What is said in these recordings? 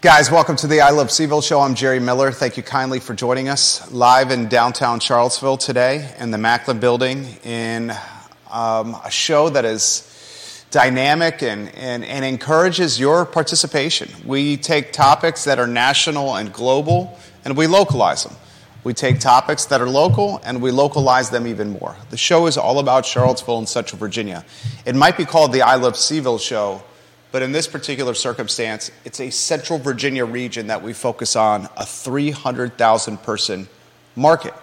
Guys, welcome to the I Love CVille show. I'm Jerry Miller. Thank you kindly for joining us live in downtown Charlottesville today in the Macklin building in um, a show that is dynamic and, and, and encourages your participation. We take topics that are national and global and we localize them. We take topics that are local and we localize them even more. The show is all about Charlottesville and Central Virginia. It might be called the I Love CVille show, but in this particular circumstance, it's a Central Virginia region that we focus on, a 300,000 person market.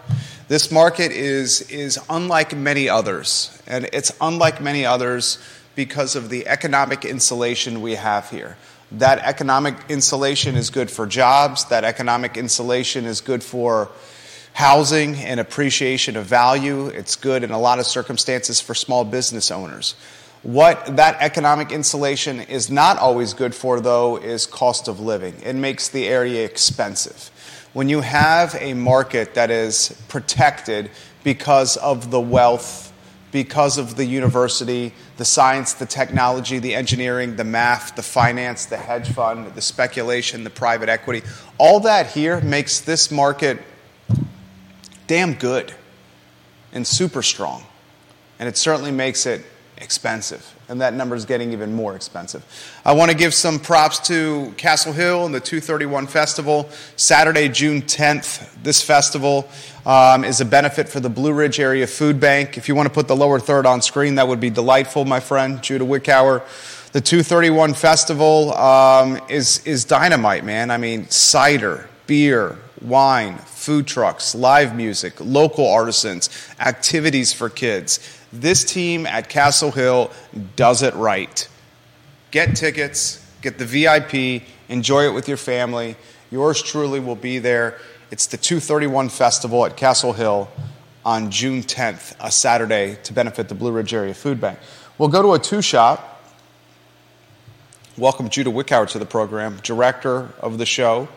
This market is, is unlike many others, and it's unlike many others because of the economic insulation we have here. That economic insulation is good for jobs, that economic insulation is good for housing and appreciation of value. It's good in a lot of circumstances for small business owners. What that economic insulation is not always good for, though, is cost of living. It makes the area expensive. When you have a market that is protected because of the wealth, because of the university, the science, the technology, the engineering, the math, the finance, the hedge fund, the speculation, the private equity, all that here makes this market damn good and super strong. And it certainly makes it expensive. And that number is getting even more expensive. I want to give some props to Castle Hill and the 231 Festival. Saturday, June 10th, this festival um, is a benefit for the Blue Ridge Area Food Bank. If you want to put the lower third on screen, that would be delightful, my friend, Judah Wickower. The 231 Festival um, is, is dynamite, man. I mean, cider, beer, wine, food trucks, live music, local artisans, activities for kids. This team at Castle Hill does it right. Get tickets, get the VIP, enjoy it with your family. Yours truly will be there. It's the 231 Festival at Castle Hill on June 10th, a Saturday, to benefit the Blue Ridge Area Food Bank. We'll go to a two shot. Welcome Judah Wickower to the program, director of the show,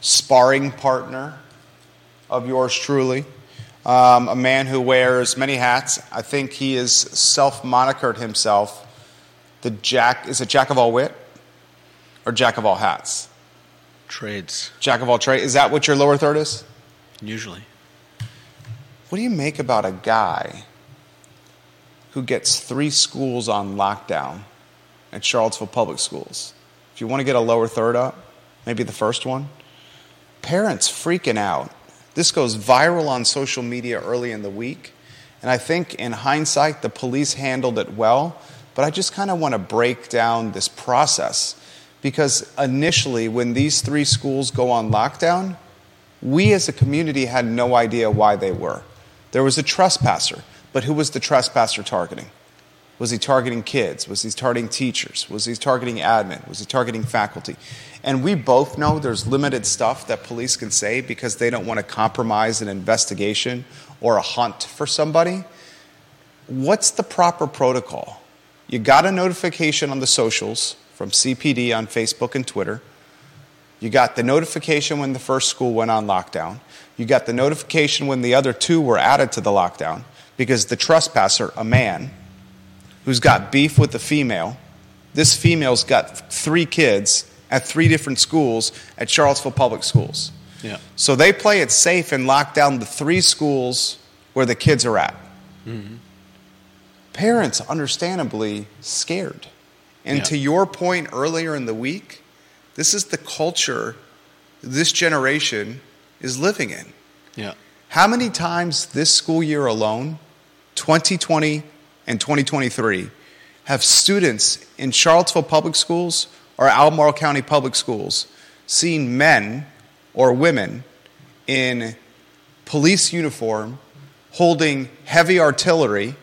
sparring partner of yours truly, um, a man who wears many hats. I think he is self monikered himself the Jack, is it Jack of all wit or Jack of all hats? Trades. Jack of all trades. Is that what your lower third is? Usually. What do you make about a guy who gets three schools on lockdown at Charlottesville Public Schools? If you want to get a lower third up, maybe the first one. Parents freaking out this goes viral on social media early in the week. And I think in hindsight, the police handled it well. But I just kind of want to break down this process because initially, when these three schools go on lockdown, we as a community had no idea why they were. There was a trespasser, but who was the trespasser targeting? Was he targeting kids? Was he targeting teachers? Was he targeting admin? Was he targeting faculty? And we both know there's limited stuff that police can say because they don't want to compromise an investigation or a hunt for somebody. What's the proper protocol? You got a notification on the socials from CPD on Facebook and Twitter. You got the notification when the first school went on lockdown. You got the notification when the other two were added to the lockdown because the trespasser, a man who's got beef with the female, this female's got three kids at three different schools at Charlottesville Public Schools. Yeah. So they play it safe and lock down the three schools where the kids are at. Mm-hmm. Parents, understandably, scared. And yeah. to your point earlier in the week, this is the culture this generation is living in. Yeah. How many times this school year alone, 2020 and 2023, have students in Charlottesville public schools or Albemarle County Public Schools seen men or women in police uniform holding heavy artillery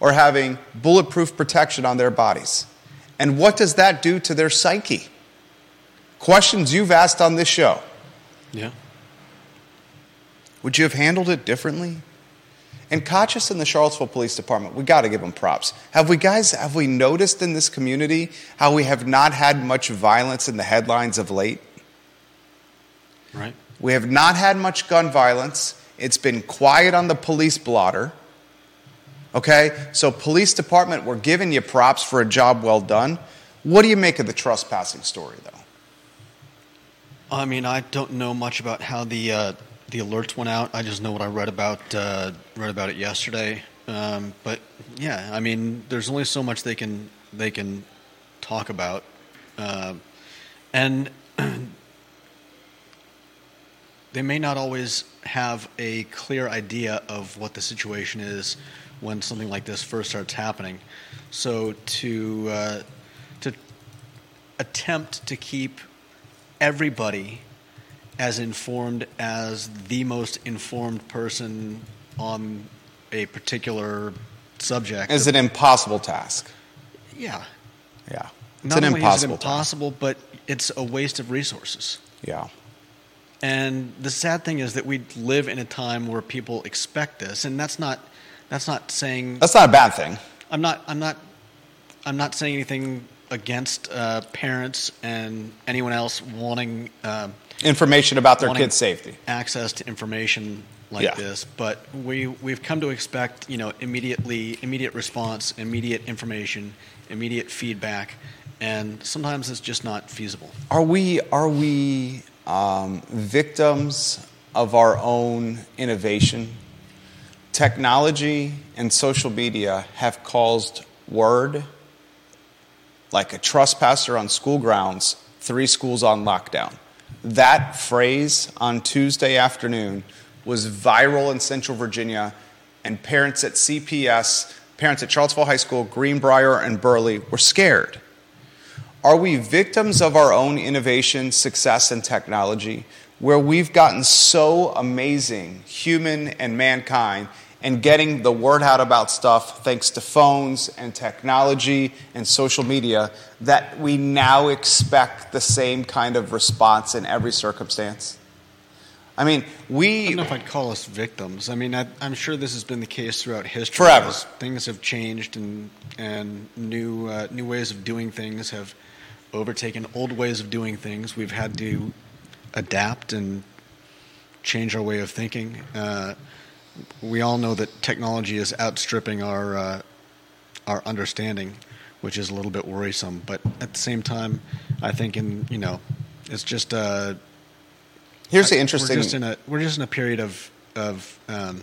or having bulletproof protection on their bodies. And what does that do to their psyche? Questions you've asked on this show. Yeah. Would you have handled it differently? And Kochis and the Charlottesville Police Department, we got to give them props. Have we guys, have we noticed in this community how we have not had much violence in the headlines of late? Right. We have not had much gun violence. It's been quiet on the police blotter. Okay? So, police department, we're giving you props for a job well done. What do you make of the trespassing story, though? I mean, I don't know much about how the uh, the alerts went out. I just know what I read about uh, read about it yesterday. Um, but yeah, I mean, there's only so much they can they can talk about, Um and they may not always have a clear idea of what the situation is when something like this first starts happening. So to uh, to attempt to keep everybody as informed as the most informed person on a particular subject Is an impossible task. yeah Yeah. It's not an only impossible is it impossible but it's a waste of resources. Yeah. And the sad thing is that we live in a time where people expect this, and that's not that's not saying That's not a bad thing. I'm not I'm not I'm not saying anything against uh, parents and anyone else wanting uh, Information about their wanting kids' safety. access to information like Yeah. this, but we we've come to expect you know immediately immediate response, immediate information, immediate feedback, and sometimes it's just not feasible. Are we are we um, victims of our own innovation? Technology and social media have caused word like a trespasser on school grounds, three schools on lockdown. That phrase on Tuesday afternoon was viral in Central Virginia, and parents at CPS, parents at Charlottesville High School, Greenbrier, and Burley were scared. Are we victims of our own innovation, success, and technology where we've gotten so amazing, human and mankind, and getting the word out about stuff thanks to phones and technology and social media that we now expect the same kind of response in every circumstance? I mean, we. I don't know if I'd call us victims. I mean, I, I'm sure this has been the case throughout history. Forever. Things have changed, and and new uh, new ways of doing things have overtaken old ways of doing things. We've had to adapt and change our way of thinking. Uh, we all know that technology is outstripping our uh, our understanding, which is a little bit worrisome. But at the same time, I think in you know, it's just. Uh, Here's the interesting. we're just in a we're just in a period of of um,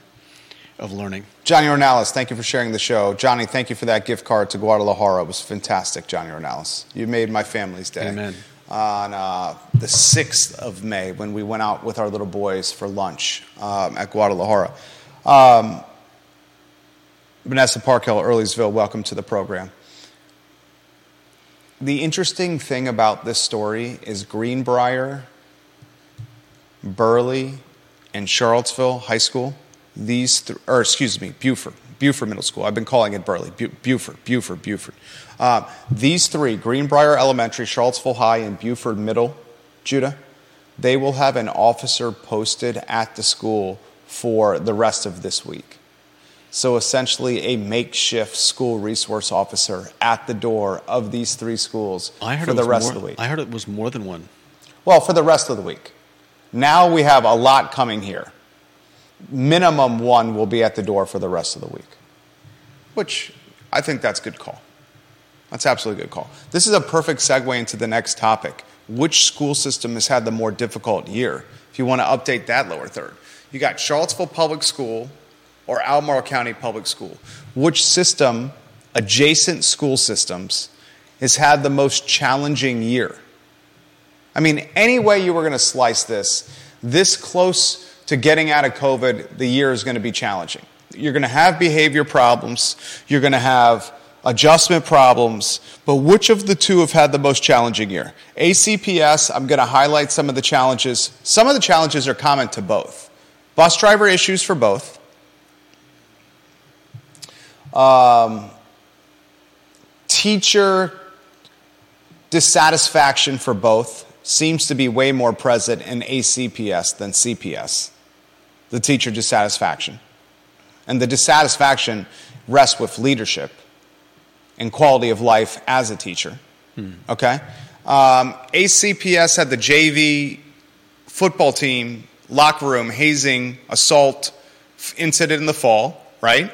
of learning. Johnny Ornalis, thank you for sharing the show. Johnny, thank you for that gift card to Guadalajara. It was fantastic, Johnny Ornalis. You made my family's day. Amen. On uh, the 6th of May, when we went out with our little boys for lunch um, at Guadalajara. Um, Vanessa Parkhill, Earlysville, welcome to the program. The interesting thing about this story is Greenbrier, Burley, and Charlottesville High School, these, th- or excuse me, Buford, Buford Middle School. I've been calling it Burley, Bu- Buford, Buford, Buford. Uh, these three, Greenbrier Elementary, Charlottesville High, and Buford Middle, Judah, they will have an officer posted at the school for the rest of this week. So essentially, a makeshift school resource officer at the door of these three schools I heard for the rest more, of the week. I heard it was more than one. Well, for the rest of the week. Now we have a lot coming here. Minimum one will be at the door for the rest of the week, which I think that's a good call. That's absolutely a good call. This is a perfect segue into the next topic. Which school system has had the more difficult year? If you want to update that lower third, you got Charlottesville Public School or Albemarle County Public School. Which system, adjacent school systems, has had the most challenging year? I mean, any way you were going to slice this, this close to getting out of COVID, the year is going to be challenging. You're going to have behavior problems, you're going to have adjustment problems, but which of the two have had the most challenging year? ACPS, I'm going to highlight some of the challenges. Some of the challenges are common to both. Bus driver issues for both. Um, teacher dissatisfaction for both seems to be way more present in ACPS than CPS, the teacher dissatisfaction. And the dissatisfaction rests with leadership and quality of life as a teacher. Okay? Um, ACPS had the JV football team, locker room, hazing, assault incident in the fall, right?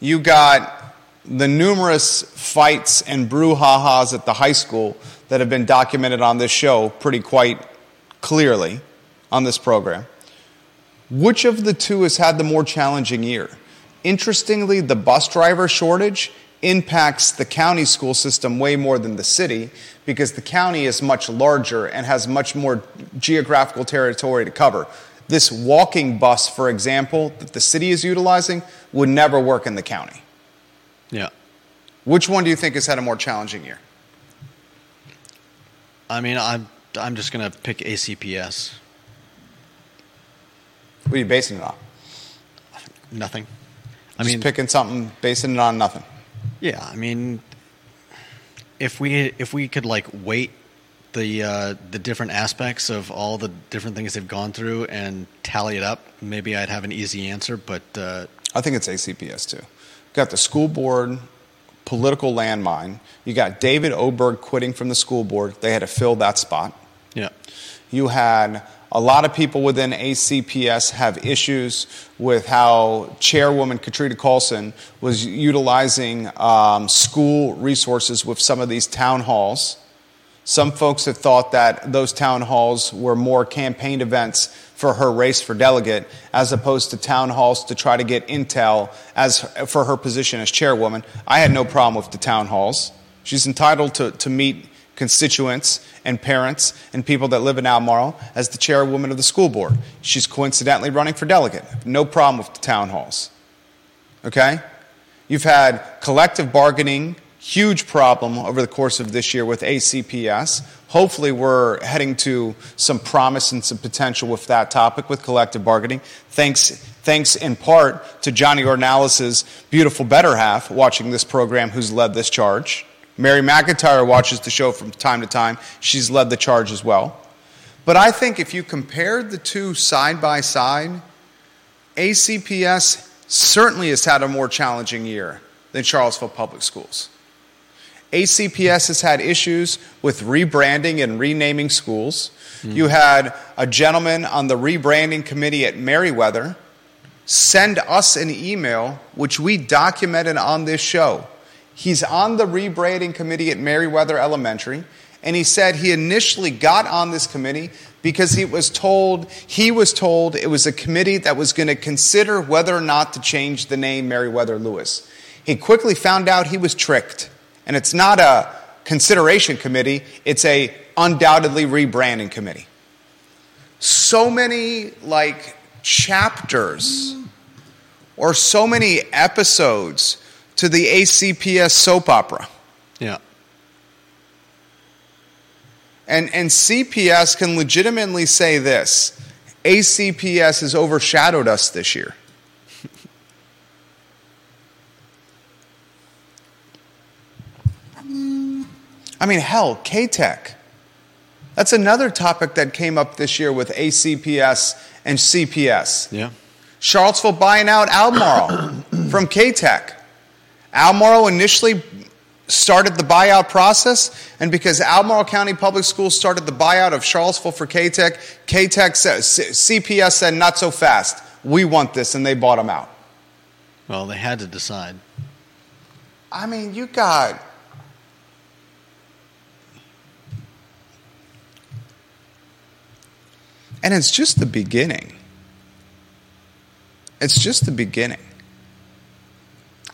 You got the numerous fights and brouhahas at the high school that have been documented on this show pretty quite clearly on this program. Which of the two has had the more challenging year? Interestingly, the bus driver shortage impacts the county school system way more than the city because the county is much larger and has much more geographical territory to cover. This walking bus, for example, that the city is utilizing would never work in the county. Yeah. Which one do you think has had a more challenging year? I mean, I'm I'm just gonna pick ACPS. What are you basing it on? Nothing. I Just mean, picking something, basing it on nothing. Yeah. I mean, if we if we could like wait the uh, the different aspects of all the different things they've gone through and tally it up, maybe I'd have an easy answer. But uh, I think it's ACPS too. Got the school board political landmine. You got David Oberg quitting from the school board. They had to fill that spot. yeah, You had a lot of people within ACPS have issues with how Chairwoman Katrina Callsen was utilizing um, school resources with some of these town halls. Some folks have thought that those town halls were more campaign events for her race for delegate as opposed to town halls to try to get intel as for her position as chairwoman. I had no problem with the town halls. She's entitled to, to meet constituents and parents and people that live in Albemarle as the chairwoman of the school board. She's coincidentally running for delegate. No problem with the town halls. Okay? You've had collective bargaining, huge problem over the course of this year with ACPS. Hopefully, we're heading to some promise and some potential with that topic with collective bargaining. Thanks, thanks in part to Johnny Ornalis's beautiful better half watching this program, who's led this charge. Mary McIntyre watches the show from time to time. She's led the charge as well. But I think if you compared the two side by side, ACPS certainly has had a more challenging year than Charlottesville Public Schools. ACPS has had issues with rebranding and renaming schools. Hmm. You had a gentleman on the rebranding committee at Meriwether send us an email, which we documented on this show. He's on the rebranding committee at Meriwether Elementary, and he said he initially got on this committee because he was told he was told it was a committee that was going to consider whether or not to change the name Meriwether Lewis. He quickly found out he was tricked, and it's not a consideration committee, it's a undoubtedly rebranding committee. So many like chapters or so many episodes to the ACPS soap opera. yeah, And, and CPS can legitimately say this ACPS has overshadowed us this year. I mean, hell, CATEC. That's another topic that came up this year with ACPS and CPS. yeah, Charlottesville buying out Albemarle from CATEC. Albemarle initially started the buyout process, and because Albemarle County Public Schools started the buyout of Charlottesville for CATEC, CATEC said, CPS said, not so fast. We want this, and they bought them out. well, they had to decide. I mean, you got. And it's just the beginning. It's just the beginning.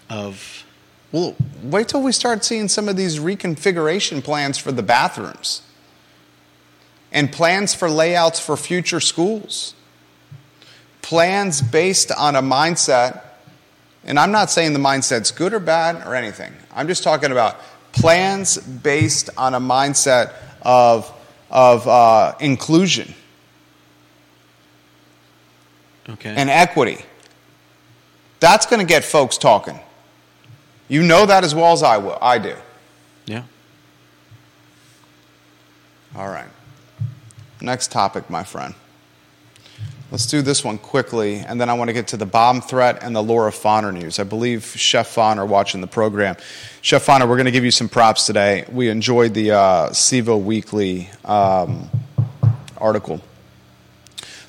Of Well, wait till we start seeing some of these reconfiguration plans for the bathrooms and plans for layouts for future schools. Plans based on a mindset, and I'm not saying the mindset's good or bad or anything. I'm just talking about plans based on a mindset of, of uh, inclusion okay, and equity. That's going to get folks talking. You know that as well as I will. I do. yeah, All right. Next topic, my friend. Let's do this one quickly, and then I want to get to the bomb threat and the Laura Fonner news. I believe Chef Fonner watching the program. Chef Fonner, we're going to give you some props today. We enjoyed the uh, CVille Weekly um, article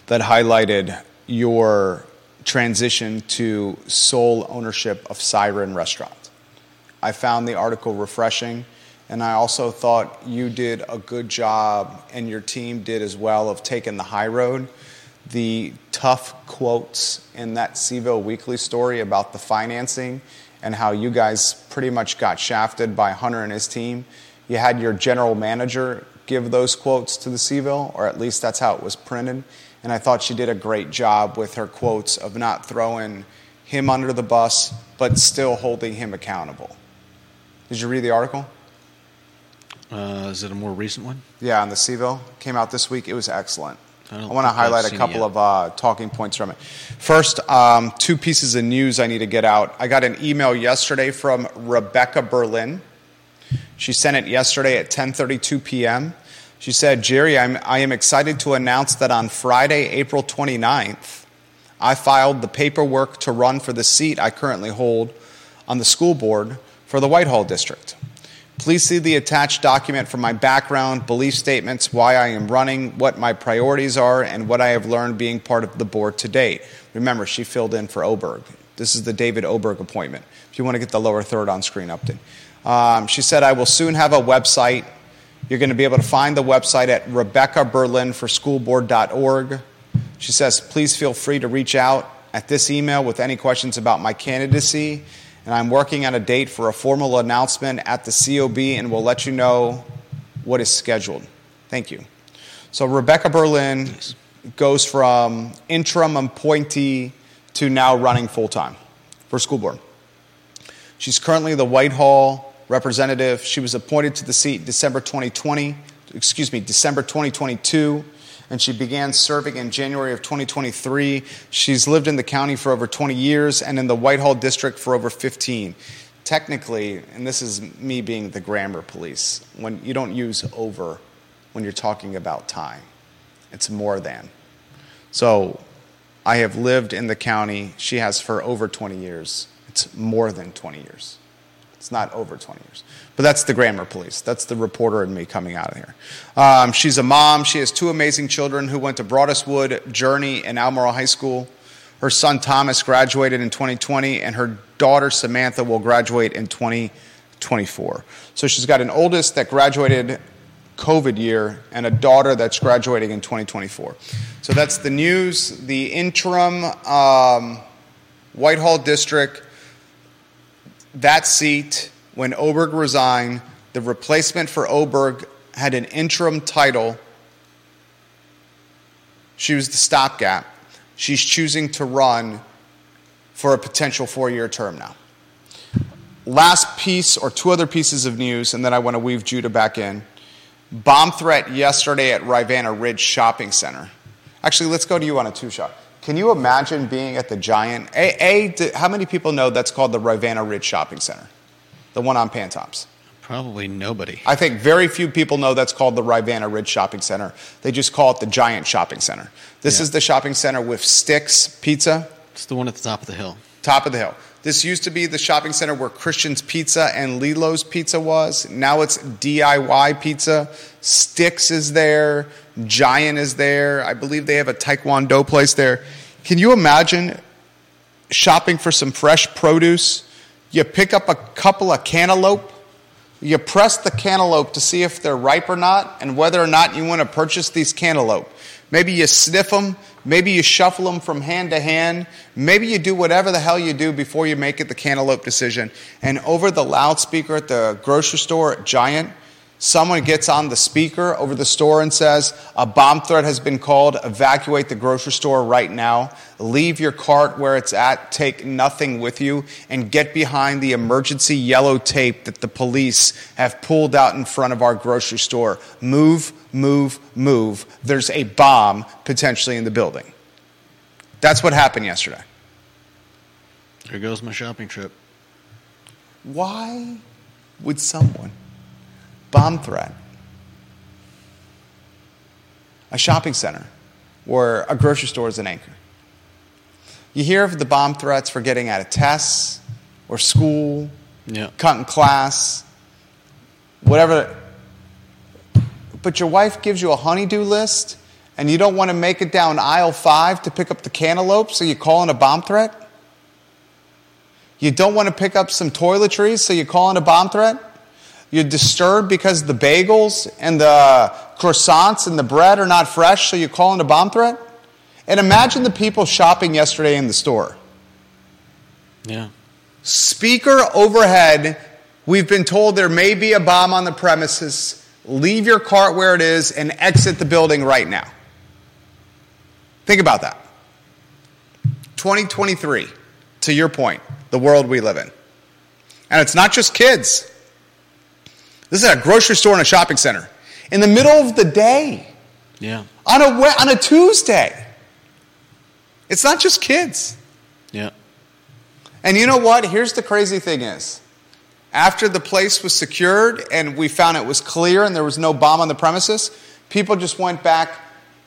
that highlighted your transition to sole ownership of Siren Restaurant. I found the article refreshing, and I also thought you did a good job, and your team did as well, of taking the high road. The tough quotes in that CVille Weekly story about the financing and how you guys pretty much got shafted by Hunter and his team. You had your general manager give those quotes to the CVille, or at least that's how it was printed. And I thought she did a great job with her quotes of not throwing him under the bus, but still holding him accountable. Did you read the article? Uh, is it a more recent one? Yeah, on the CVille. Came out this week. It was excellent. I don't want to highlight a couple of uh, talking points from it. First, um, two pieces of news I need to get out. I got an email yesterday from Rebecca Berlin. She sent it yesterday at 10:32 p.m. She said, "Jerry, I'm, I am excited to announce that on Friday, April 29th, I filed the paperwork to run for the seat I currently hold on the school board for the Whitehall district. Please see the attached document for my background, belief statements, why I am running, what my priorities are, and what I have learned being part of the board to date. Remember, she filled in for Oberg. This is the David Oberg appointment. If you want to get the lower third on screen update. Um, she said, I will soon have a website. You're going to be able to find the website at rebeccaberlinforschoolboard.org. She says, please feel free to reach out at this email with any questions about my candidacy. And I'm working on a date for a formal announcement at the COB, and we'll let you know what is scheduled. Thank you. So, Rebecca Berlin goes from interim appointee to now running full time for school board. She's currently the Whitehall representative. She was appointed to the seat December 2020, excuse me, December 2022, and she began serving in January of 2023. She's lived in the county for over 20 years and in the Whitehall district for over 15. Technically, and this is me being the grammar police, when you don't use over when you're talking about time, it's more than. So I have lived in the county, she has for over 20 years. It's more than 20 years. It's not over 20 years. But that's the grammar police. That's the reporter and me coming out of here. Um, she's a mom. She has two amazing children who went to Broadus Wood, Journey, and Albemarle High School. Her son Thomas graduated in 2020, and her daughter Samantha will graduate in 2024. So she's got an oldest that graduated COVID year and a daughter that's graduating in 2024. So that's the news. The interim um, Whitehall district, that seat, when Oberg resigned, the replacement for Oberg had an interim title. She was the stopgap. She's choosing to run for a potential four year term now. Last piece, or two other pieces of news, and then I want to weave Judah back in. Bomb threat yesterday at Rivanna Ridge Shopping Center. Actually, let's go to you on a two shot. Can you imagine being at the Giant? A, a d- how many people know that's called the Rivanna Ridge Shopping Center? The one on Pantops. Probably nobody. I think very few people know that's called the Rivanna Ridge Shopping Center. They just call it the Giant Shopping Center. This Yeah. is the shopping center with Sticks Pizza, It's the one at the top of the hill. top of the hill. This used to be the shopping center where Christian's Pizza and Lilo's Pizza was. Now it's DIY Pizza. Sticks is there. Giant is there. I believe they have a Taekwondo place there. Can you imagine shopping for some fresh produce? You pick up a couple of cantaloupe. You press the cantaloupe to see if they're ripe or not and whether or not you want to purchase these cantaloupe. Maybe you sniff them. Maybe you shuffle them from hand to hand. Maybe you do whatever the hell you do before you make it the cantaloupe decision. And over the loudspeaker at the grocery store at Giant, someone gets on the speaker over the store and says, A bomb threat has been called. Evacuate the grocery store right now. Leave your cart where it's at. Take nothing with you. And get behind the emergency yellow tape that the police have pulled out in front of our grocery store. Move, move, move. There's a bomb potentially in the building. That's what happened yesterday. There goes my shopping trip. Why would someone bomb threat a shopping center where a grocery store is an anchor? You hear of the bomb threats for getting out of tests or school, Yeah. cutting class, whatever. But your wife gives you a honeydew list and you don't want to make it down aisle five to pick up the cantaloupe, so you call in a bomb threat? You don't want to pick up some toiletries, so you call in a bomb threat? You're disturbed because the bagels and the croissants and the bread are not fresh, so you call in a bomb threat? And imagine the people shopping yesterday in the store. Yeah. Speaker overhead, we've been told there may be a bomb on the premises. Leave your cart where it is and exit the building right now. Think about that. 2023, to your point, the world we live in. And it's not just kids. This is at a grocery store and a shopping center in the middle of the day. Yeah. On a, on a Tuesday. It's not just kids. Yeah. And you know what? Here's the crazy thing is. After the place was secured and we found it was clear and there was no bomb on the premises, people just went back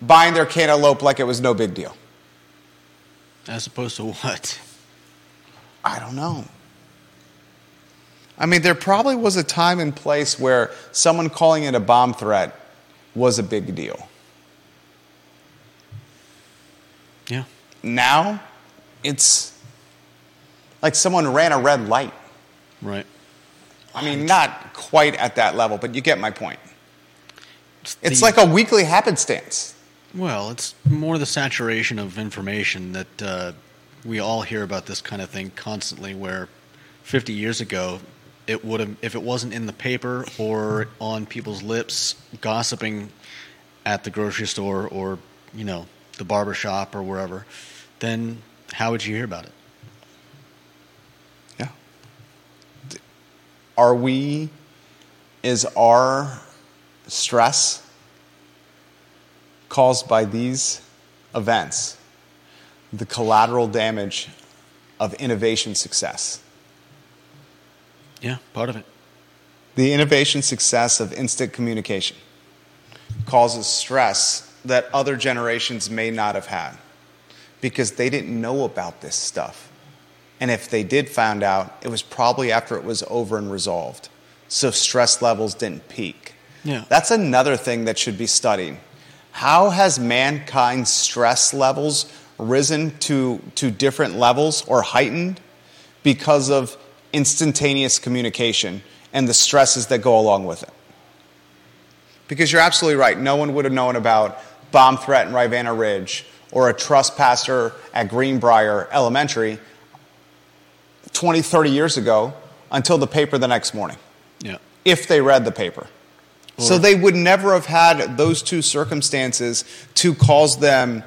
buying their cantaloupe like it was no big deal. As opposed to what? I don't know. I mean, there probably was a time and place where someone calling it a bomb threat was a big deal. Yeah. Now, it's like someone ran a red light. Right. I mean, not quite at that level, but you get my point. It's The- like a weekly happenstance. Well, it's more the saturation of information that uh, we all hear about this kind of thing constantly. Where 50 years ago, it would have, if it wasn't in the paper or on people's lips, gossiping at the grocery store or you know the barber shop or wherever, then how would you hear about it? Yeah. Are we, is our stress caused by these events the collateral damage of innovation success? Yeah, part of it. The innovation success of instant communication causes stress that other generations may not have had because they didn't know about this stuff. And if they did find out, it was probably after it was over and resolved. So stress levels didn't peak. Yeah. That's another thing that should be studied. How has mankind's stress levels risen to, to different levels or heightened because of instantaneous communication and the stresses that go along with it? Because you're absolutely right. No one would have known about bomb threat in Rivanna Ridge or a trespasser at Greenbrier Elementary 20, 30 years ago until the paper the next morning, Yeah. if they read the paper. so they would never have had those two circumstances to cause them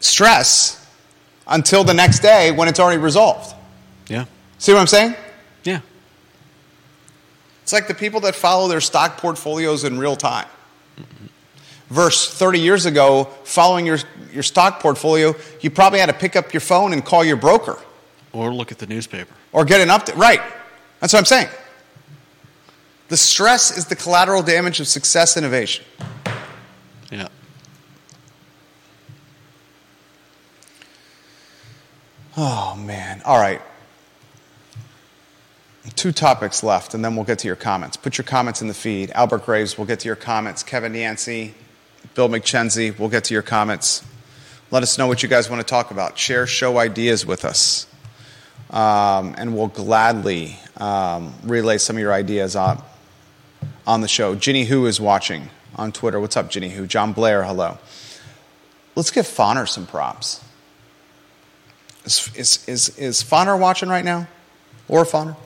stress until the next day when it's already resolved. Yeah. See what I'm saying? Yeah. It's like the people that follow their stock portfolios in real time. Verse 30 years ago, following your, your stock portfolio, you probably had to pick up your phone and call your broker Or look at the newspaper. or get an update. Right. That's what I'm saying. The stress is the collateral damage of success innovation. Yeah. Oh, man. All right. Two topics left, and then we'll get to your comments. Put your comments in the feed. Albert Graves, we'll get to your comments. Kevin Yancey, Bill McChenzie, we'll get to your comments. Let us know what you guys want to talk about. Share show ideas with us. Um, and we'll gladly um, relay some of your ideas on, on the show. Ginny Who is watching on Twitter. What's up, Ginny Who? John Blair, hello. Let's give Fonner some props. Is, is, is, is watching right now? Laura Fonner?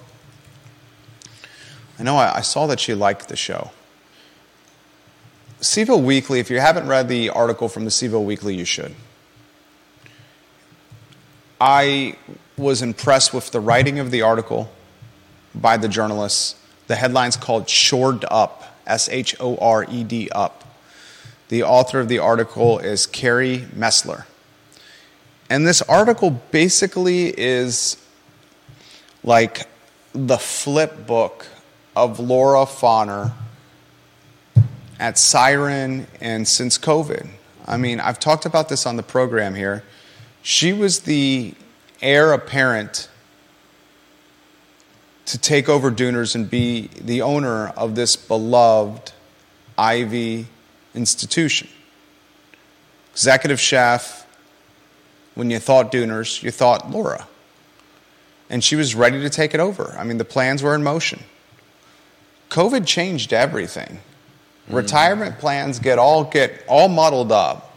I know I, I saw that she liked the show. CVille Weekly, if you haven't read the article from the CVille Weekly, you should. I was impressed with the writing of the article by the journalists. The headline's called Shored Up, S H O R E D Up. The author of the article is Carrie Messler. And this article basically is like the flip book of Laura Fonner at Siren and since COVID. I mean, I've talked about this on the program here. She was the heir apparent to take over Duner's and be the owner of this beloved Ivy institution. Executive chef, when you thought Duner's, you thought Laura. and she was ready to take it over. I mean, the plans were in motion. COVID changed everything. Mm-hmm. Retirement plans get all get all muddled up,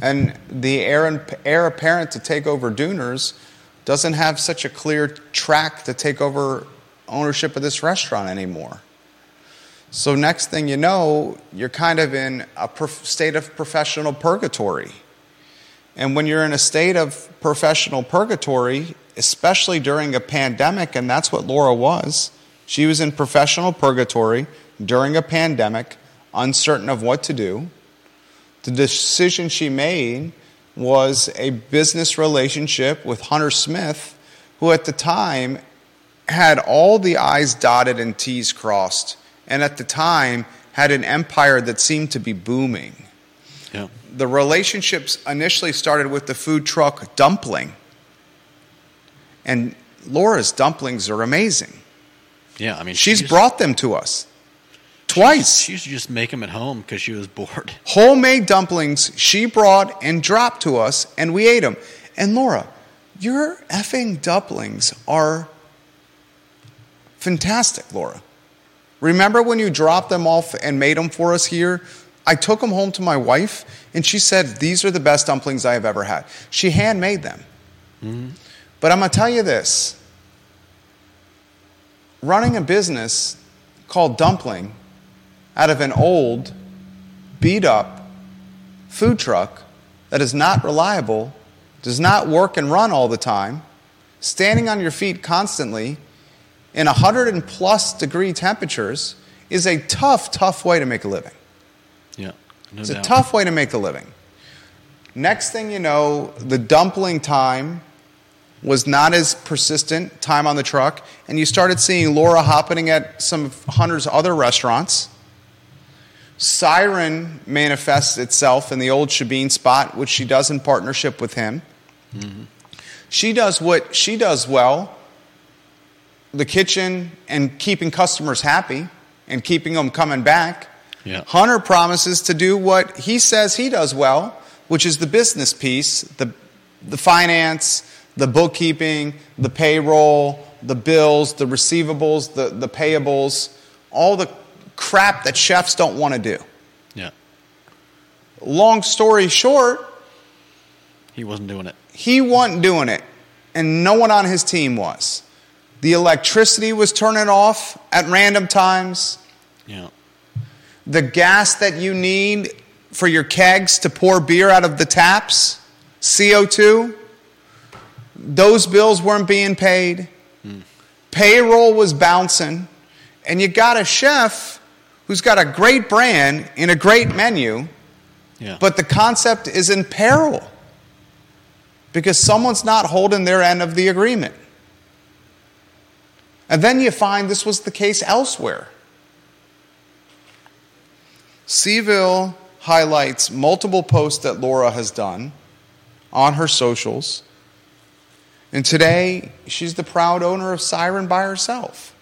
and the heir, heir apparent to take over Duner's doesn't have such a clear track to take over ownership of this restaurant anymore. So next thing you know, you're kind of in a state of professional purgatory. And when you're in a state of professional purgatory, especially during a pandemic, and that's what Laura was, she was in professional purgatory during a pandemic, uncertain of what to do. The decision she made was a business relationship with Hunter Smith, who at the time had all the I's dotted and T's crossed, and at the time had an empire that seemed to be booming. Yeah. The relationships initially started with the food truck dumpling. And Laura's dumplings are amazing. Yeah, I mean, she's brought them to us twice. She used to just make them at home because she was bored. Homemade dumplings she brought and dropped to us, and we ate them. And Laura, your effing dumplings are fantastic, Laura. Remember when you dropped them off and made them for us here? I took them home to my wife, and she said, These are the best dumplings I have ever had. She handmade them. Mm-hmm. But I'm going to tell you this running a business called Dumpling out of an old, beat up food truck that is not reliable, does not work and run all the time, standing on your feet constantly in 100 and plus degree temperatures is a tough, tough way to make a living. Yeah. No it's doubt. a tough way to make a living. Next thing you know, the dumpling time was not as persistent, time on the truck, and you started seeing Laura happening at some of Hunter's other restaurants. Siren manifests itself in the old Shebeen spot, which she does in partnership with him. Mm-hmm. She does what she does well the kitchen and keeping customers happy and keeping them coming back. Yeah. Hunter promises to do what he says he does well, which is the business piece, the, the finance, the bookkeeping, the payroll, the bills, the receivables, the, the payables, all the crap that chefs don't want to do. Yeah. Long story short, he wasn't doing it. He wasn't doing it, and no one on his team was. The electricity was turning off at random times. Yeah. The gas that you need for your kegs to pour beer out of the taps, CO2, those bills weren't being paid. Mm. Payroll was bouncing. And you got a chef who's got a great brand in a great menu, yeah. but the concept is in peril because someone's not holding their end of the agreement. And then you find this was the case elsewhere. CVille highlights multiple posts that Laura has done on her socials. And today, she's the proud owner of Siren by herself.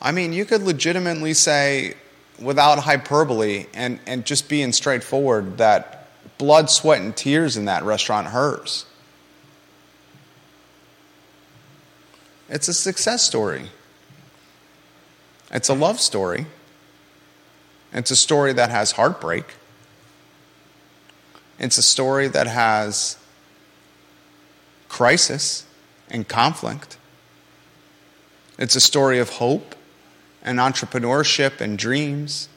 I mean, you could legitimately say, without hyperbole and, and just being straightforward, that blood, sweat, and tears in that restaurant hers. It's a success story. It's a love story. It's a story that has heartbreak. It's a story that has crisis and conflict. It's a story of hope and entrepreneurship and dreams.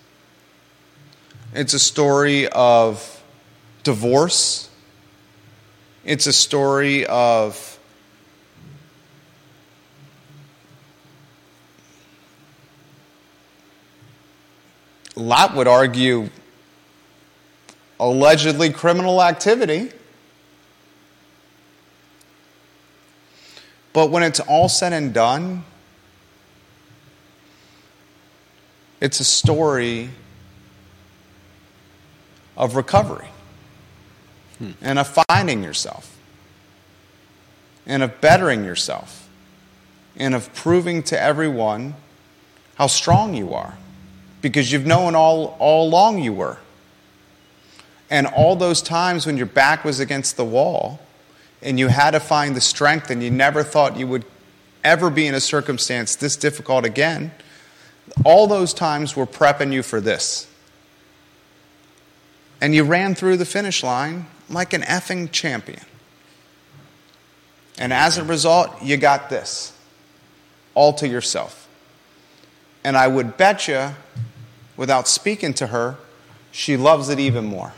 It's a story of divorce. It's a story of Lot would argue allegedly criminal activity. But when it's all said and done, it's a story of recovery hmm. and of finding yourself and of bettering yourself and of proving to everyone how strong you are because you've known all, all along you were. And all those times when your back was against the wall and you had to find the strength, and you never thought you would ever be in a circumstance this difficult again, all those times were prepping you for this. And you ran through the finish line like an effing champion. And as a result, you got this all to yourself. And I would bet you, without speaking to her, she loves it even more.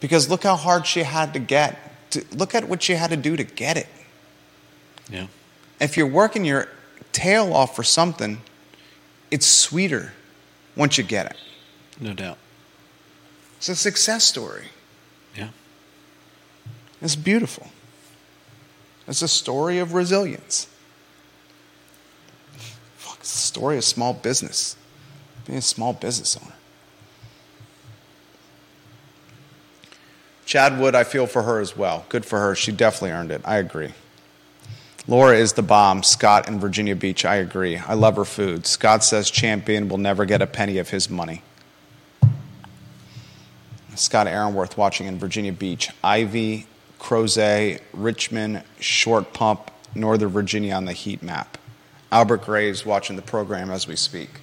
Because look how hard she had to get. Look at what you had to do to get it. Yeah. If you're working your tail off for something, it's sweeter once you get it. No doubt. It's a success story. Yeah. It's beautiful. It's a story of resilience. Fuck, it's a story of small business, being a small business owner. Chad Wood, I feel for her as well. Good for her. She definitely earned it. I agree. Laura is the bomb. Scott in Virginia Beach, I agree. I love her food. Scott says champion will never get a penny of his money. Scott Aaronworth watching in Virginia Beach. Ivy, Crozet, Richmond, Short Pump, Northern Virginia on the heat map. Albert Graves watching the program as we speak.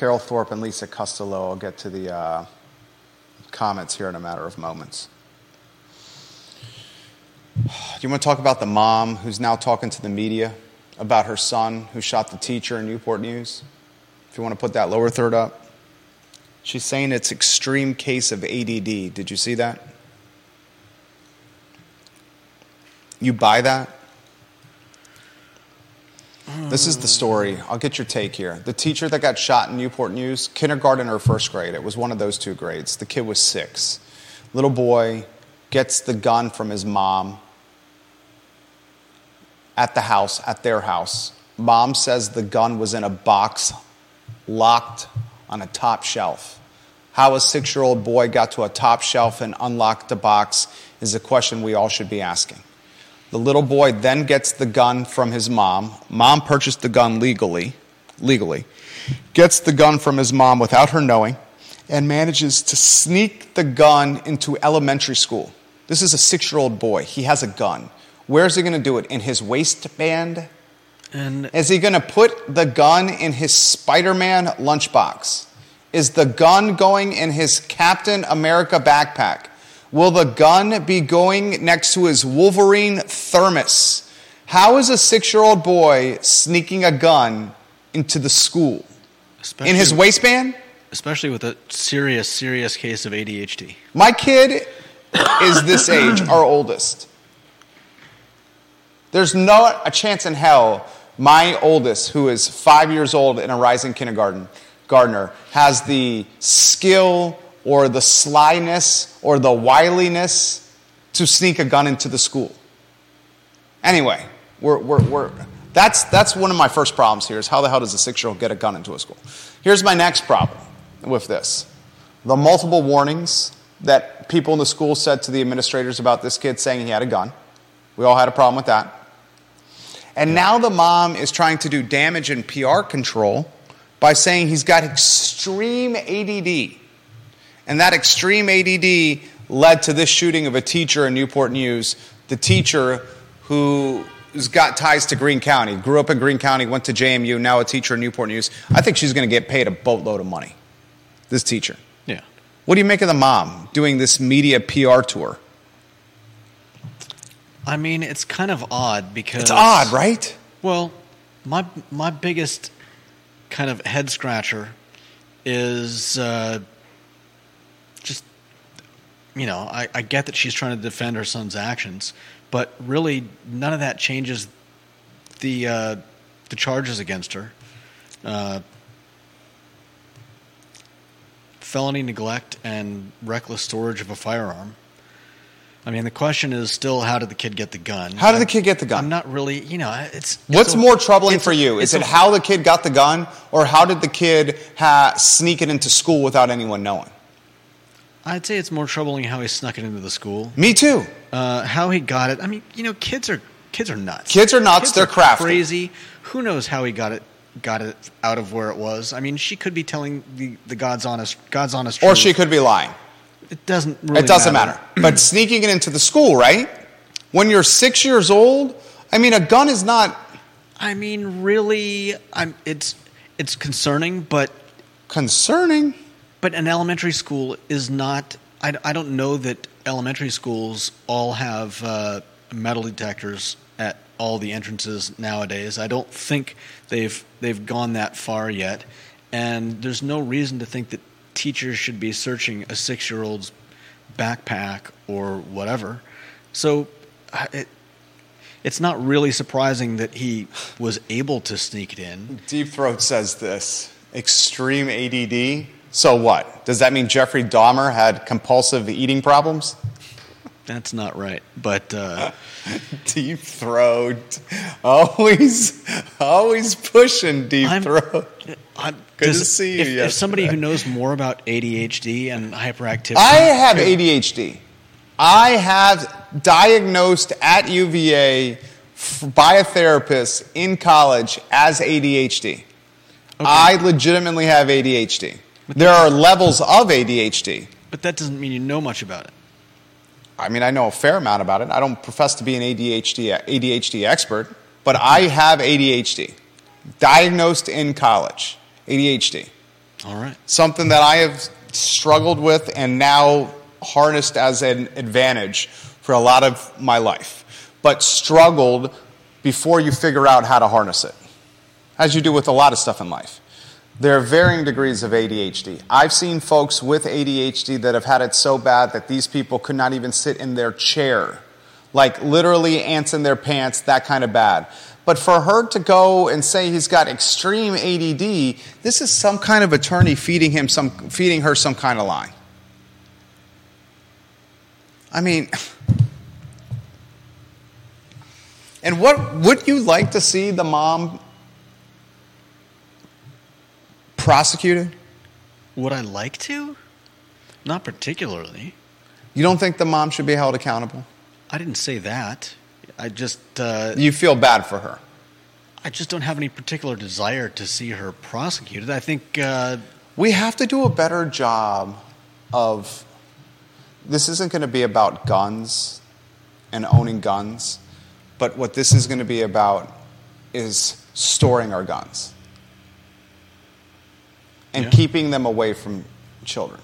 Carol Thorpe and Lisa Costello. I'll get to the uh, comments here in a matter of moments. Do you want to talk about the mom who's now talking to the media about her son who shot the teacher in Newport News? If you want to put that lower third up. She's saying it's extreme case of ADD. Did you see that? You buy that? This is the story. I'll get your take here. The teacher that got shot in Newport News, kindergarten or first grade, it was one of those two grades. The kid was six. Little boy gets the gun from his mom at the house, at their house. Mom says the gun was in a box locked on a top shelf. How a six year old boy got to a top shelf and unlocked the box is a question we all should be asking. The little boy then gets the gun from his mom. Mom purchased the gun legally, legally. Gets the gun from his mom without her knowing and manages to sneak the gun into elementary school. This is a 6-year-old boy. He has a gun. Where's he going to do it? In his waistband? And Is he going to put the gun in his Spider-Man lunchbox? Is the gun going in his Captain America backpack? Will the gun be going next to his Wolverine thermos? How is a six year old boy sneaking a gun into the school? especially, In his waistband? especially with a serious, serious case of ADHD. My kid is this age, our oldest. There's not a chance in hell my oldest, who is five years old in a rising kindergarten, gardener, has the skill or the slyness or the wiliness to sneak a gun into the school. Anyway, we're, we're, we're, that's, that's one of my first problems here is how the hell does a six year old get a gun into a school? Here's my next problem with this the multiple warnings that people in the school said to the administrators about this kid saying he had a gun. We all had a problem with that. And now the mom is trying to do damage and PR control by saying he's got extreme ADD. And that extreme ADD led to this shooting of a teacher in Newport News. The teacher who's got ties to Greene County, grew up in Greene County, went to JMU, now a teacher in Newport News. I think she's going to get paid a boatload of money, this teacher. Yeah. What do you make of the mom doing this media PR tour? I mean, it's kind of odd because It's odd, right? Well, my my biggest kind of head scratcher is uh, you know I, I get that she's trying to defend her son's actions, but really none of that changes the uh, the charges against her. Uh, felony neglect and reckless storage of a firearm. I mean, the question is still, how did the kid get the gun? How did the I'm- kid get the gun? I'm not really, you know, it's. What's it's a- more troubling for you? Is it a- how the kid got the gun, or how did the kid ha- sneak it into school without anyone knowing? I'd say it's more troubling how he snuck it into the school. Me too. Uh, how he got it. I mean, you know, kids are kids are nuts. Kids are nuts, they're crafty. crazy. Who knows how he got it got it out of where it was. I mean, she could be telling the, the God's honest God's honest Truth. Or she could be lying. It doesn't. Really it doesn't matter. but sneaking it into the school, right? When you're six years old, I mean, a gun is not I mean, really, I'm. It's it's concerning, but concerning. But an elementary school is not. I, I don't know that elementary schools all have uh, metal detectors at all the entrances nowadays. I don't think they've they've gone that far yet, and there's no reason to think that teachers should be searching a six year old's backpack or whatever. So. It, it's not really surprising that he was able to sneak it in. Deep Throat says this extreme ADD. So what? Does that mean Jeffrey Dahmer had compulsive eating problems? That's not right. But uh, Deep Throat. Always, always pushing Deep I'm- Throat. I, Good to see you If, if somebody who knows more about ADHD and hyperactivity, I have ADHD. I have diagnosed at UVA f- by a therapist in college as ADHD. I legitimately have ADHD. There are levels of ADHD. but that doesn't mean you know much about it. I mean, I know a fair amount about it. I don't profess to be an ADHD, ADHD expert, but I have ADHD. Diagnosed in college, ADHD. All right. Something that I have struggled with and now harnessed as an advantage for a lot of my life, but struggled before you figure out how to harness it, as you do with a lot of stuff in life. There are varying degrees of ADHD. I've seen folks with ADHD that have had it so bad that these people could not even sit in their chair, like literally ants in their pants, that kind of bad. But for her to go and say he's got extreme ADD, this is some kind of attorney feeding him some, feeding her some kind of lie. I mean, and what would you like to see the mom prosecuted? Would I like to? Not particularly. You don't think the mom should be held accountable? I didn't say that. I just uh, You feel bad for her. I just don't have any particular desire to see her prosecuted. I think uh, We have to do a better job of. This isn't going to be about guns and owning guns, but what this is going to be about is storing our guns and Yeah. keeping them away from children.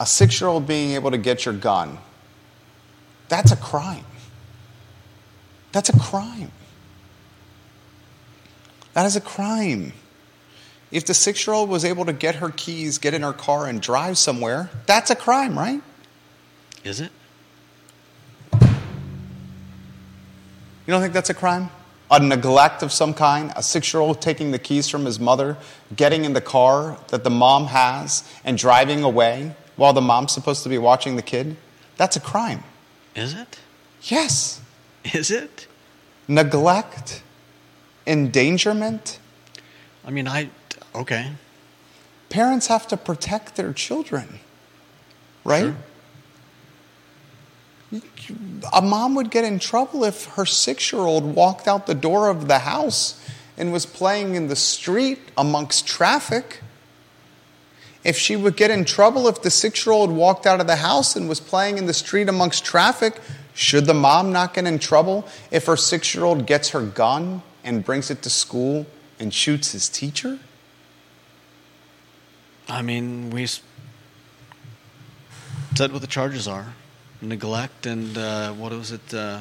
A six year old being able to get your gun, that's a crime. That's a crime. That is a crime. If the six year old was able to get her keys, get in her car, and drive somewhere, that's a crime, right? is it? You don't think that's a crime? A neglect of some kind? A six year old taking the keys from his mother, getting in the car that the mom has, and driving away while the mom's supposed to be watching the kid? That's a crime. Is it? Yes. Is it? Neglect, endangerment. I mean, I okay. Parents have to protect their children, right? A mom would get in trouble if her six year old walked out the door of the house and was playing in the street amongst traffic. If she would get in trouble if the six year old walked out of the house and was playing in the street amongst traffic, should the mom not get in trouble if her six year old gets her gun and brings it to school and shoots his teacher? I mean, we said what the charges are: neglect and uh, what was it? Uh,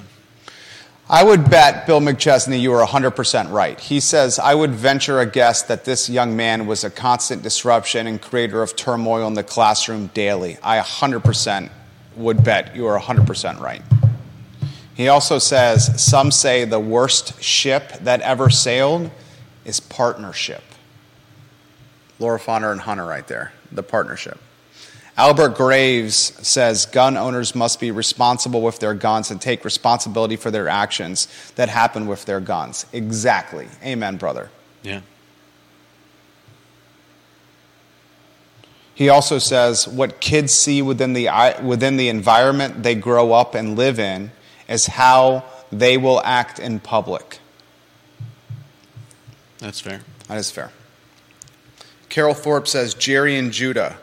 I would bet, Bill McChesney, you are 100% right. He says, I would venture a guess that this young man was a constant disruption and creator of turmoil in the classroom daily. I 100% would bet you are 100% right. He also says, Some say the worst ship that ever sailed is partnership. Laura Fonner and Hunter, right there, the partnership. Albert Graves says gun owners must be responsible with their guns and take responsibility for their actions that happen with their guns. Exactly. Amen, brother. yeah. He also says what kids see within the, within the environment they grow up and live in is how they will act in public. That's fair. That is fair. Carol Thorpe says, Jerry and Judah,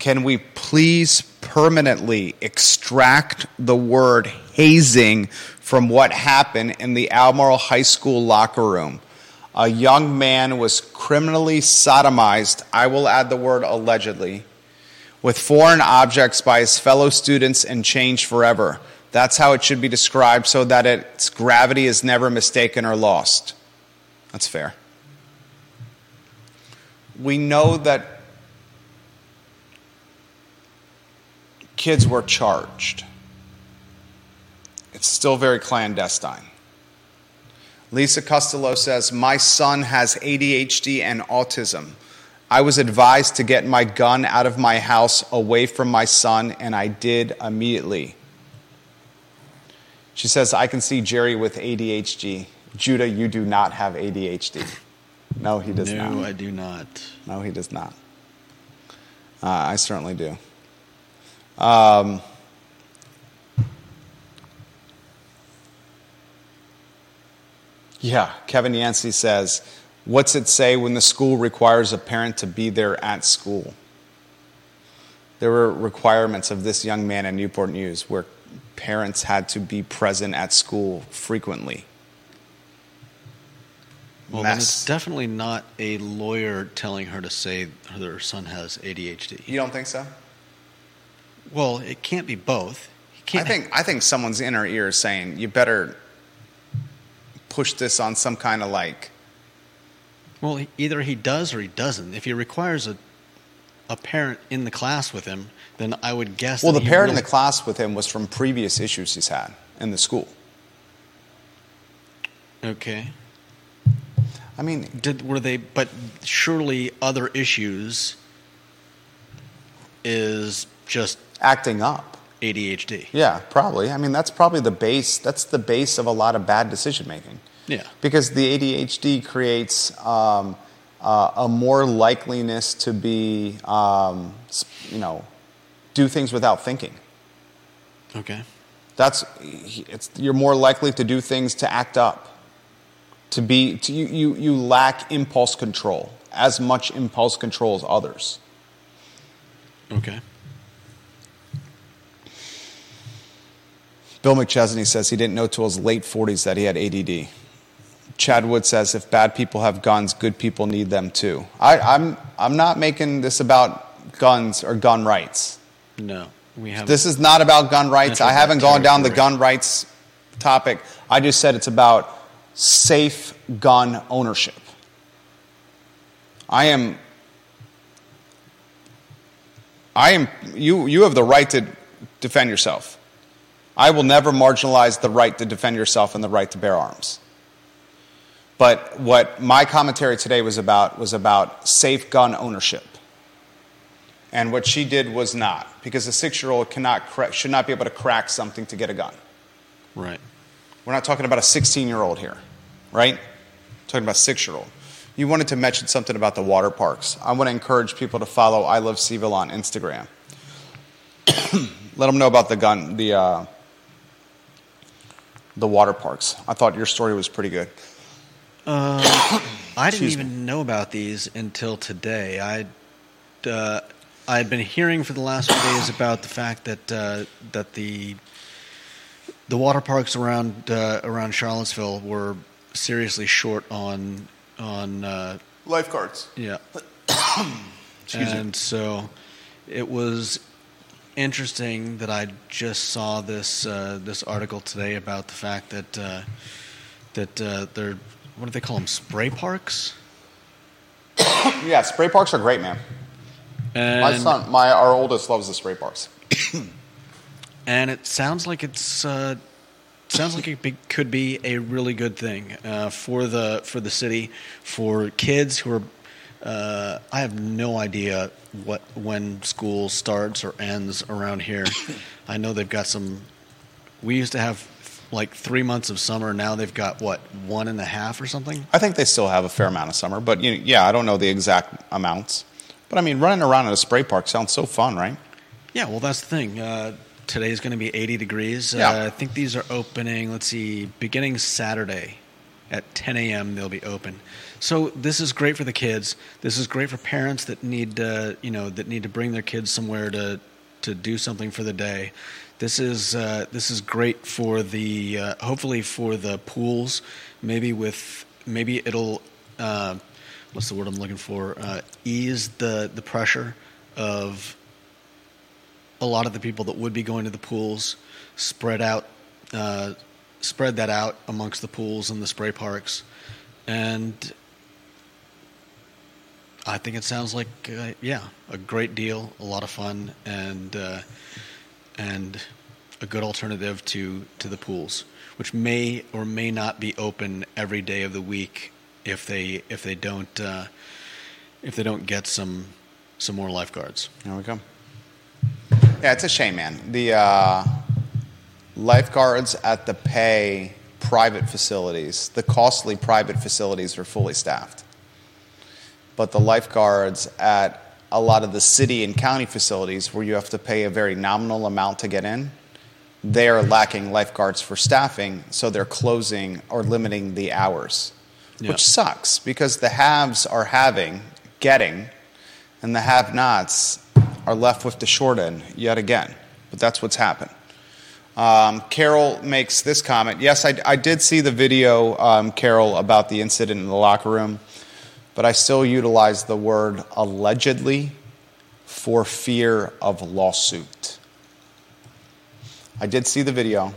can we please permanently extract the word hazing from what happened in the Albemarle High School locker room? A young man was criminally sodomized, I will add the word allegedly, with foreign objects by his fellow students and changed forever. That's how it should be described so that its gravity is never mistaken or lost. That's fair. We know that kids were charged. It's still very clandestine. Lisa Costello says, My son has ADHD and autism. I was advised to get my gun out of my house away from my son, and I did immediately. She says, I can see Jerry with ADHD. Judah, you do not have ADHD. No, he does no, not. I do not. No, he does not. Uh, I certainly do. Um, yeah, Kevin Yancey says, What's it say when the school requires a parent to be there at school? There were requirements of this young man in Newport News where parents had to be present at school frequently. Well, then Mess. it's definitely not a lawyer telling her to say her son has ADHD. You don't think so? Well, it can't be both. I can't think I think someone's in her ear saying, "You better push this on some kind of like." Well, either he does or he doesn't. If he requires a a parent in the class with him, then I would guess. Well, the he parent in the class with him was from previous issues he's had in the school. Okay. I mean, Did were they? But surely other issues is just acting up. ADHD. Yeah, probably. I mean, that's probably the base. That's the base of a lot of bad decision making. Yeah. because the ADHD creates um, uh, a more likeliness to be, um, you know, do things without thinking. Okay. That's it's, you're more likely to do things to act up, to be to, you, you you lack impulse control as much impulse control as others. Okay. Bill McChesney says he didn't know till his late 40s that he had ADD. Chad Wood says if bad people have guns, good people need them too. I, I'm, I'm not making this about guns or gun rights. No, we have. This is not about gun rights. I haven't gone down the gun rights topic. I just said it's about safe gun ownership. I am. I am. You. You have the right to defend yourself. I will never marginalize the right to defend yourself and the right to bear arms. But what my commentary today was about was about safe gun ownership. And what she did was not, because a six year old cannot should not be able to crack something to get a gun. right. We're not talking about a 16 year old here, right? We're talking about a six year old. You wanted to mention something about the water parks. I want to encourage people to follow I Love CVille on Instagram. Let them know about the gun, the, uh, the water parks. I thought your story was pretty good. Uh, I didn't Excuse me. even know about these until today. I uh, I had been hearing for the last few days about the fact that uh, that the the water parks around uh, around Charlottesville were seriously short on on uh, Lifeguards. yeah, Excuse me. and so it was interesting that I just saw this uh, this article today about the fact that uh, that uh, they're what do they call them spray parks Yeah, spray parks are great, man. and My son, my our oldest loves the spray parks. and it sounds like it's uh, sounds like it be, could be a really good thing uh, for the for the city for kids who are. Uh, I have no idea what when school starts or ends around here. I know they've got some. We used to have like three months of summer. Now they've got what one and a half or something. I think they still have a fair amount of summer, but you yeah, I don't know the exact amounts. But I mean, running around in a spray park sounds so fun, right? Yeah, well, that's the thing. Uh, is going to be 80 degrees. Yeah. Uh, I think these are opening. Let's see, beginning Saturday. At 10 a.m. they'll be open. So this is great for the kids. This is great for parents that need uh, you know that need to bring their kids somewhere to to do something for the day. This is uh, this is great for the uh, hopefully for the pools. Maybe with maybe it'll uh, what's the word I'm looking for? Uh, ease the the pressure of a lot of the people that would be going to the pools. Spread out uh, spread that out amongst the pools and the spray parks, and I think it sounds like uh, yeah, a great deal, a lot of fun, and uh, and a good alternative to to the pools, which may or may not be open every day of the week if they if they don't uh, if they don't get some some more lifeguards. There we go. Yeah, it's a shame, man. The uh, lifeguards at the pay private facilities, the costly private facilities, are fully staffed but the lifeguards at a lot of the city and county facilities where you have to pay a very nominal amount to get in, they are lacking lifeguards for staffing, so they're closing or limiting the hours, yeah. which sucks because the haves are having, getting, and the have nots are left with the short end yet again. But that's what's happened. Um, Carol makes this comment. Yes, I, I did see the video, um, Carol, about the incident in the locker room but I still utilize the word allegedly for fear of lawsuit. I did see the video.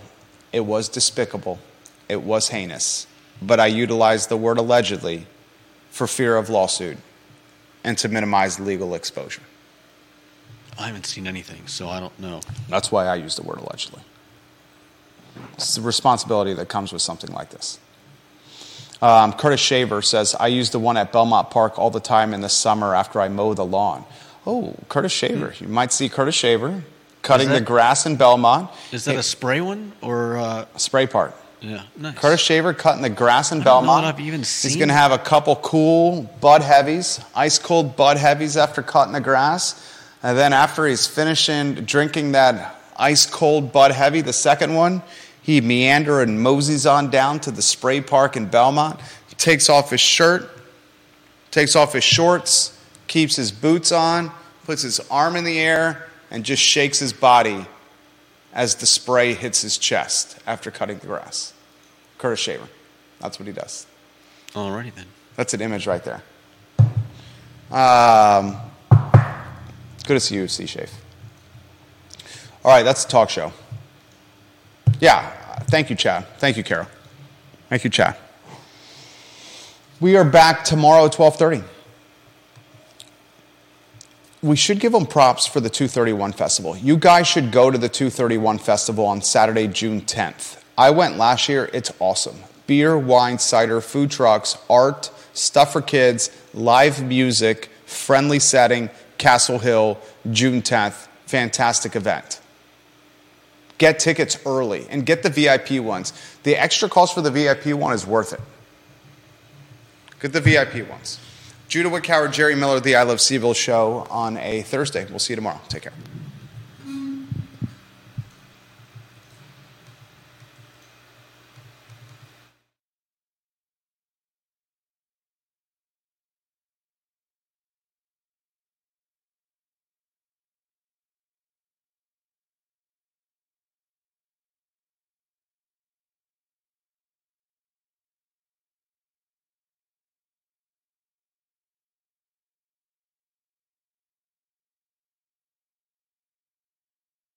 It was despicable. It was heinous. But I utilized the word allegedly for fear of lawsuit and to minimize legal exposure. I haven't seen anything, so I don't know. That's why I use the word allegedly. It's the responsibility that comes with something like this. Um, Curtis Shaver says, I use the one at Belmont Park all the time in the summer after I mow the lawn. Oh, Curtis Shaver. Hmm. You might see Curtis Shaver cutting that, the grass in Belmont. Is that a spray one or uh, a spray part? Yeah, nice. Curtis Shaver cutting the grass in Belmont. I've even seen. He's going to have a couple cool Bud Heavies, ice cold Bud Heavies after cutting the grass. And then after he's finishing drinking that ice cold Bud Heavy, the second one, he meander and moseys on down to the spray park in Belmont. He takes off his shirt, takes off his shorts, keeps his boots on, puts his arm in the air, and just shakes his body as the spray hits his chest after cutting the grass. Curtis Shaver. That's what he does. Alrighty then. That's an image right there. Um, good to see you, C Shave. All right, that's the talk show. Yeah, thank you, Chad. Thank you, Carol. Thank you, Chad. We are back tomorrow at 1230. We should give them props for the 231 Festival. You guys should go to the 231 Festival on Saturday, June 10th. I went last year. It's awesome. Beer, wine, cider, food trucks, art, stuff for kids, live music, friendly setting, Castle Hill, June 10th. Fantastic event get tickets early and get the VIP ones. The extra cost for the VIP one is worth it. Get the VIP ones. Judah Wickower, Jerry Miller, the I Love CVille show on a Thursday. We'll see you tomorrow. Take care.